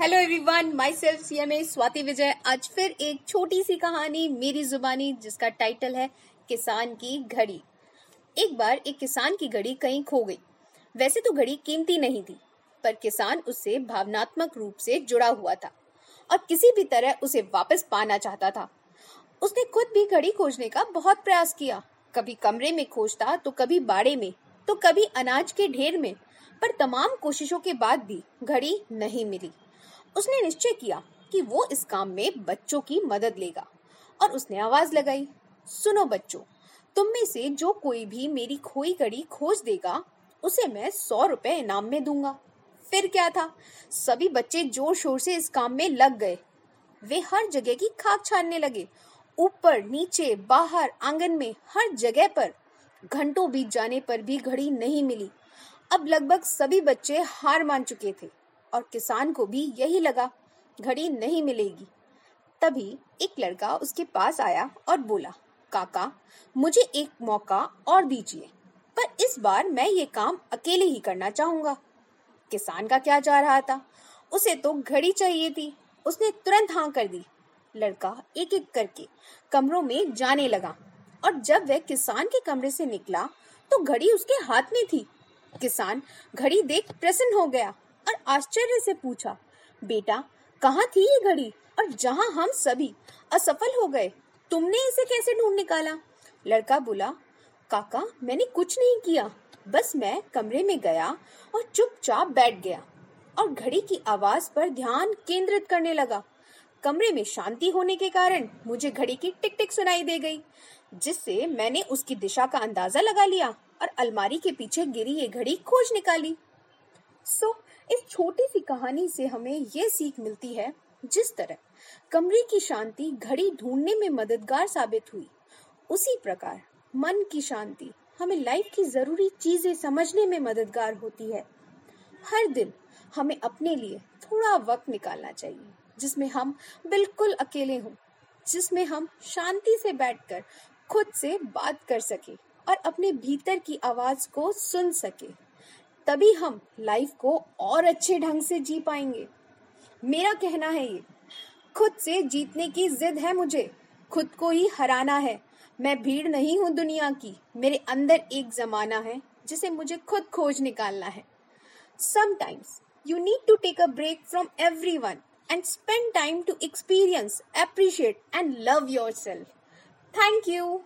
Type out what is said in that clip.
Hello everyone myself CMA Swati Vijay आज फिर एक छोटी सी कहानी मेरी जुबानी, जिसका टाइटल है किसान की घड़ी। एक बार एक किसान की घड़ी कहीं खो गई। वैसे तो घड़ी कीमती नहीं थी, पर किसान उससे भावनात्मक रूप से जुड़ा हुआ था और किसी भी तरह उसे वापस पाना चाहता था। उसने खुद भी घड़ी खोजने का बहुत प्रयास किया। कभी कमरे में खोजता तो कभी बाड़े में तो कभी अनाज के ढेर में, पर तमाम कोशिशों के बाद भी घड़ी नहीं मिली। उसने निश्चय किया कि वो इस काम में बच्चों की मदद लेगा। और उसने आवाज़ लगाई, सुनो बच्चों, तुम में से जो कोई भी मेरी खोई कड़ी खोज देगा, उसे मैं सौ रुपए इनाम में दूँगा। फिर क्या था? सभी बच्चे ज़ोर शोर से इस काम में लग गए। वे हर जगह की खाक छानने लगे। ऊपर, नीचे, बाहर, आँगन में, हर जगह पर। घंटों बीत जाने पर भी घड़ी नहीं मिली। अब लगभग सभी बच्चे हार मान चुके थे। और किसान को भी यही लगा, घड़ी नहीं मिलेगी। तभी एक लड़का उसके पास आया और बोला, काका, मुझे एक मौका और दीजिए, पर इस बार मैं ये काम अकेले ही करना चाहूँगा। किसान का क्या जा रहा था? उसे तो घड़ी चाहिए थी, उसने तुरंत हाँ कर दी। लड़का एक एक करके कमरों में जाने लगा और जब वह किसान के कमरे से निकला तो घड़ी उसके हाथ में थी। किसान घड़ी देख प्रसन्न हो गया और आश्चर्य से पूछा बेटा कहाँ थी ये घड़ी और जहाँ हम सभी असफल हो गए? तुमने इसे कैसे ढूंढ निकाला? लड़का बोला काका मैंने कुछ नहीं किया बस मैं कमरे में गया और चुपचाप बैठ गया और घड़ी की आवाज़ पर ध्यान केंद्रित करने लगा। कमरे में शांति होने के कारण मुझे घड़ी की टिक टिक सुनाई दे गई जिससे मैंने उसकी दिशा का अंदाज़ा लगा लिया और अलमारी के पीछे गिरी ये घड़ी खोज निकाली। सो so, इस छोटी सी कहानी से हमें ये सीख मिलती है, जिस तरह कमरे की शांति घड़ी ढूँढने में मददगार साबित हुई, उसी प्रकार मन की शांति हमें लाइफ की ज़रूरी चीज़ें समझने में मददगार होती है। हर दिन हमें अपने लिए थोड़ा वक्त निकालना चाहिए, जिसमें हम बिल्कुल अकेले हों, जिसमें हम शांति से बैठकर खुद से बात कर सके और अपने भीतर की आवाज़ को सुन सके। तभी हम लाइफ को और अच्छे ढंग से जी पाएँगे। मेरा कहना है ये, खुद से जीतने की जिद है मुझे, खुद को ही हराना है। मैं भीड़ नहीं हूँ दुनिया की, मेरे अंदर एक जमाना है जिसे मुझे खुद खोज निकालना है। Sometimes you need to take a break from everyone and spend time to experience appreciate and love yourself thank you